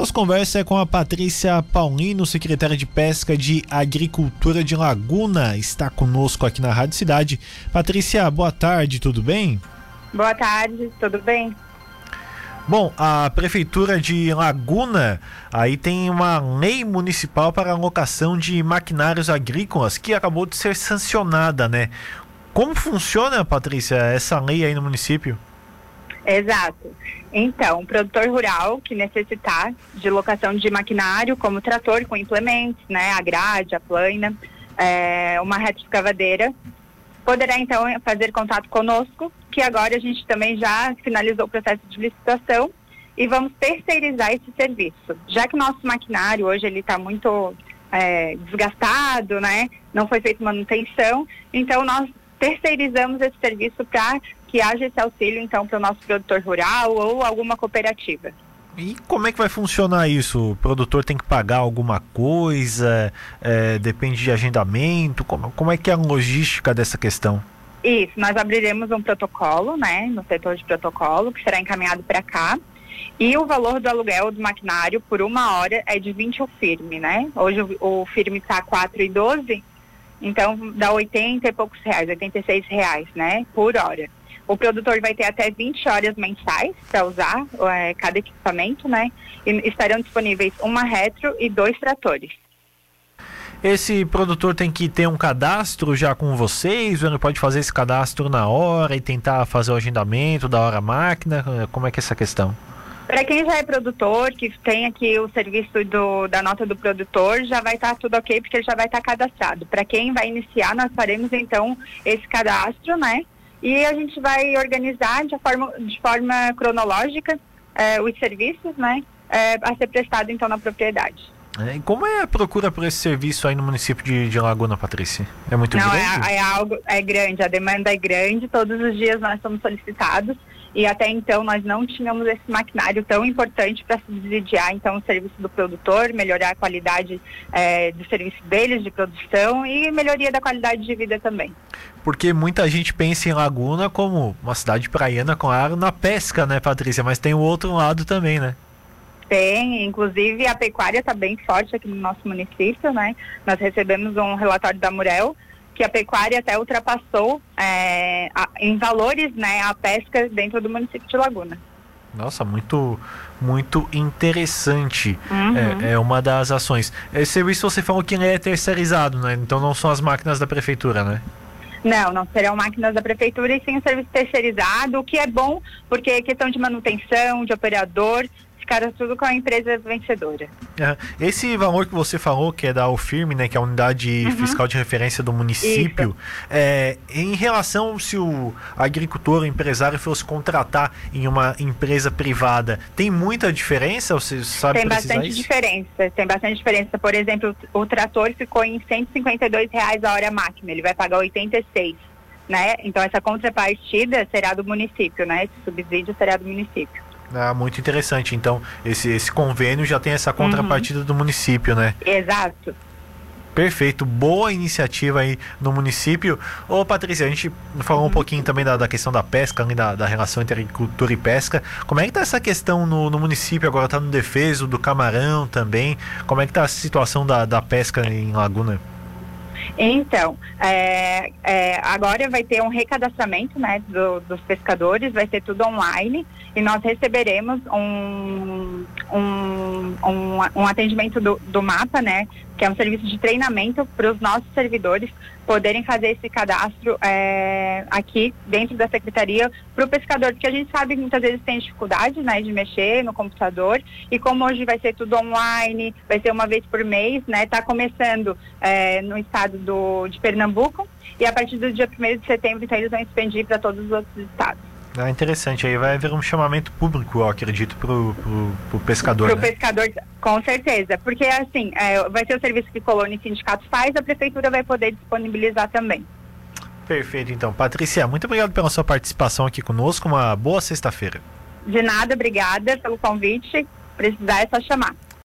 Nossa conversa é com a Patrícia Paulino, secretária de Pesca de Agricultura de Laguna, está conosco aqui na Rádio Cidade. Patrícia, boa tarde, tudo bem? Boa tarde, tudo bem? Bom, a prefeitura de Laguna aí tem uma lei municipal para a alocação de maquinários agrícolas que acabou de ser sancionada, né? Como funciona, Patrícia, essa lei aí no município? Exato. Então, produtor rural que necessitar de locação de maquinário, como trator com implementos, né, a grade, a plana, é, uma retroescavadeira, poderá então fazer contato conosco, que agora a gente também já finalizou o processo de licitação e vamos terceirizar esse serviço. Já que o nosso maquinário hoje ele está muito é, desgastado, né, não foi feita manutenção, então nós terceirizamos esse serviço para que haja esse auxílio, então, para o nosso produtor rural ou alguma cooperativa. E como é que vai funcionar isso? O produtor tem que pagar alguma coisa? É, depende de agendamento? Como, como é que é a logística dessa questão? Isso, nós abriremos um protocolo, né, no setor de protocolo, que será encaminhado para cá. E o valor do aluguel do maquinário por uma hora é de 20 o firme, né? Hoje o, o firme está 4,12, então dá 80 e poucos reais, 86 reais, né, por hora. O produtor vai ter até 20 horas mensais para usar é, cada equipamento, né? E estarão disponíveis uma retro e dois tratores. Esse produtor tem que ter um cadastro já com vocês, ele pode fazer esse cadastro na hora e tentar fazer o agendamento da hora máquina? Como é que é essa questão? Para quem já é produtor, que tem aqui o serviço do, da nota do produtor, já vai estar tá tudo ok, porque ele já vai estar tá cadastrado. Para quem vai iniciar, nós faremos então esse cadastro, né? E a gente vai organizar de forma, de forma cronológica eh, os serviços, né, eh, a ser prestado então na propriedade. É, e como é a procura por esse serviço aí no município de, de Laguna, Patrícia? É muito Não, grande? É, é algo é grande, a demanda é grande, todos os dias nós somos solicitados e até então nós não tínhamos esse maquinário tão importante para subsidiar então o serviço do produtor, melhorar a qualidade é, do serviço deles de produção e melhoria da qualidade de vida também. Porque muita gente pensa em Laguna como uma cidade praiana com água na pesca, né, Patrícia? Mas tem o outro lado também, né? Tem, inclusive a pecuária está bem forte aqui no nosso município, né? Nós recebemos um relatório da Murel que a pecuária até ultrapassou é, a, em valores né, a pesca dentro do município de Laguna. Nossa, muito muito interessante. Uhum. É, é, uma das ações. Esse serviço você falou que é terceirizado, né? Então não são as máquinas da prefeitura, né? Não, não serão máquinas da prefeitura e sim o serviço terceirizado, o que é bom porque é questão de manutenção, de operador, ficaram tudo com a empresa vencedora. Esse valor que você falou, que é da UFIRM, né, que é a unidade uhum. fiscal de referência do município, é, em relação se o agricultor, o empresário fosse contratar em uma empresa privada, tem muita diferença? Você sabe Tem bastante isso? diferença, tem bastante diferença. Por exemplo, o, o trator ficou em 152 reais a hora máquina, ele vai pagar 86. Né? Então essa contrapartida será do município, né? Esse subsídio será do município. Ah, muito interessante. Então, esse, esse convênio já tem essa contrapartida uhum. do município, né? Exato. Perfeito, boa iniciativa aí no município. Ô Patrícia, a gente falou um uhum. pouquinho também da, da, questão da pesca, da, da relação entre agricultura e pesca. Como é que tá essa questão no, no município? Agora tá no defeso do camarão também. Como é que tá a situação da, da pesca em Laguna? Então, é, é, agora vai ter um recadastramento né, do, dos pescadores, vai ser tudo online e nós receberemos um, um, um, um atendimento do, do mapa, né, que é um serviço de treinamento para os nossos servidores poderem fazer esse cadastro é, aqui dentro da secretaria para o pescador, porque a gente sabe que muitas vezes tem dificuldade né, de mexer no computador e como hoje vai ser tudo online, vai ser uma vez por mês, né? Está começando é, no estado do, de Pernambuco e a partir do dia 1 de setembro então, eles vão expandir para todos os outros estados. Ah, interessante. Aí vai haver um chamamento público, eu acredito, pro, pro, pro pescador. Pro né? pescador, com certeza. Porque assim, é, vai ser o serviço que Colônia e Sindicato faz, a prefeitura vai poder disponibilizar também. Perfeito, então. Patrícia, muito obrigado pela sua participação aqui conosco. Uma boa sexta-feira. De nada, obrigada pelo convite. Precisar é só chamar.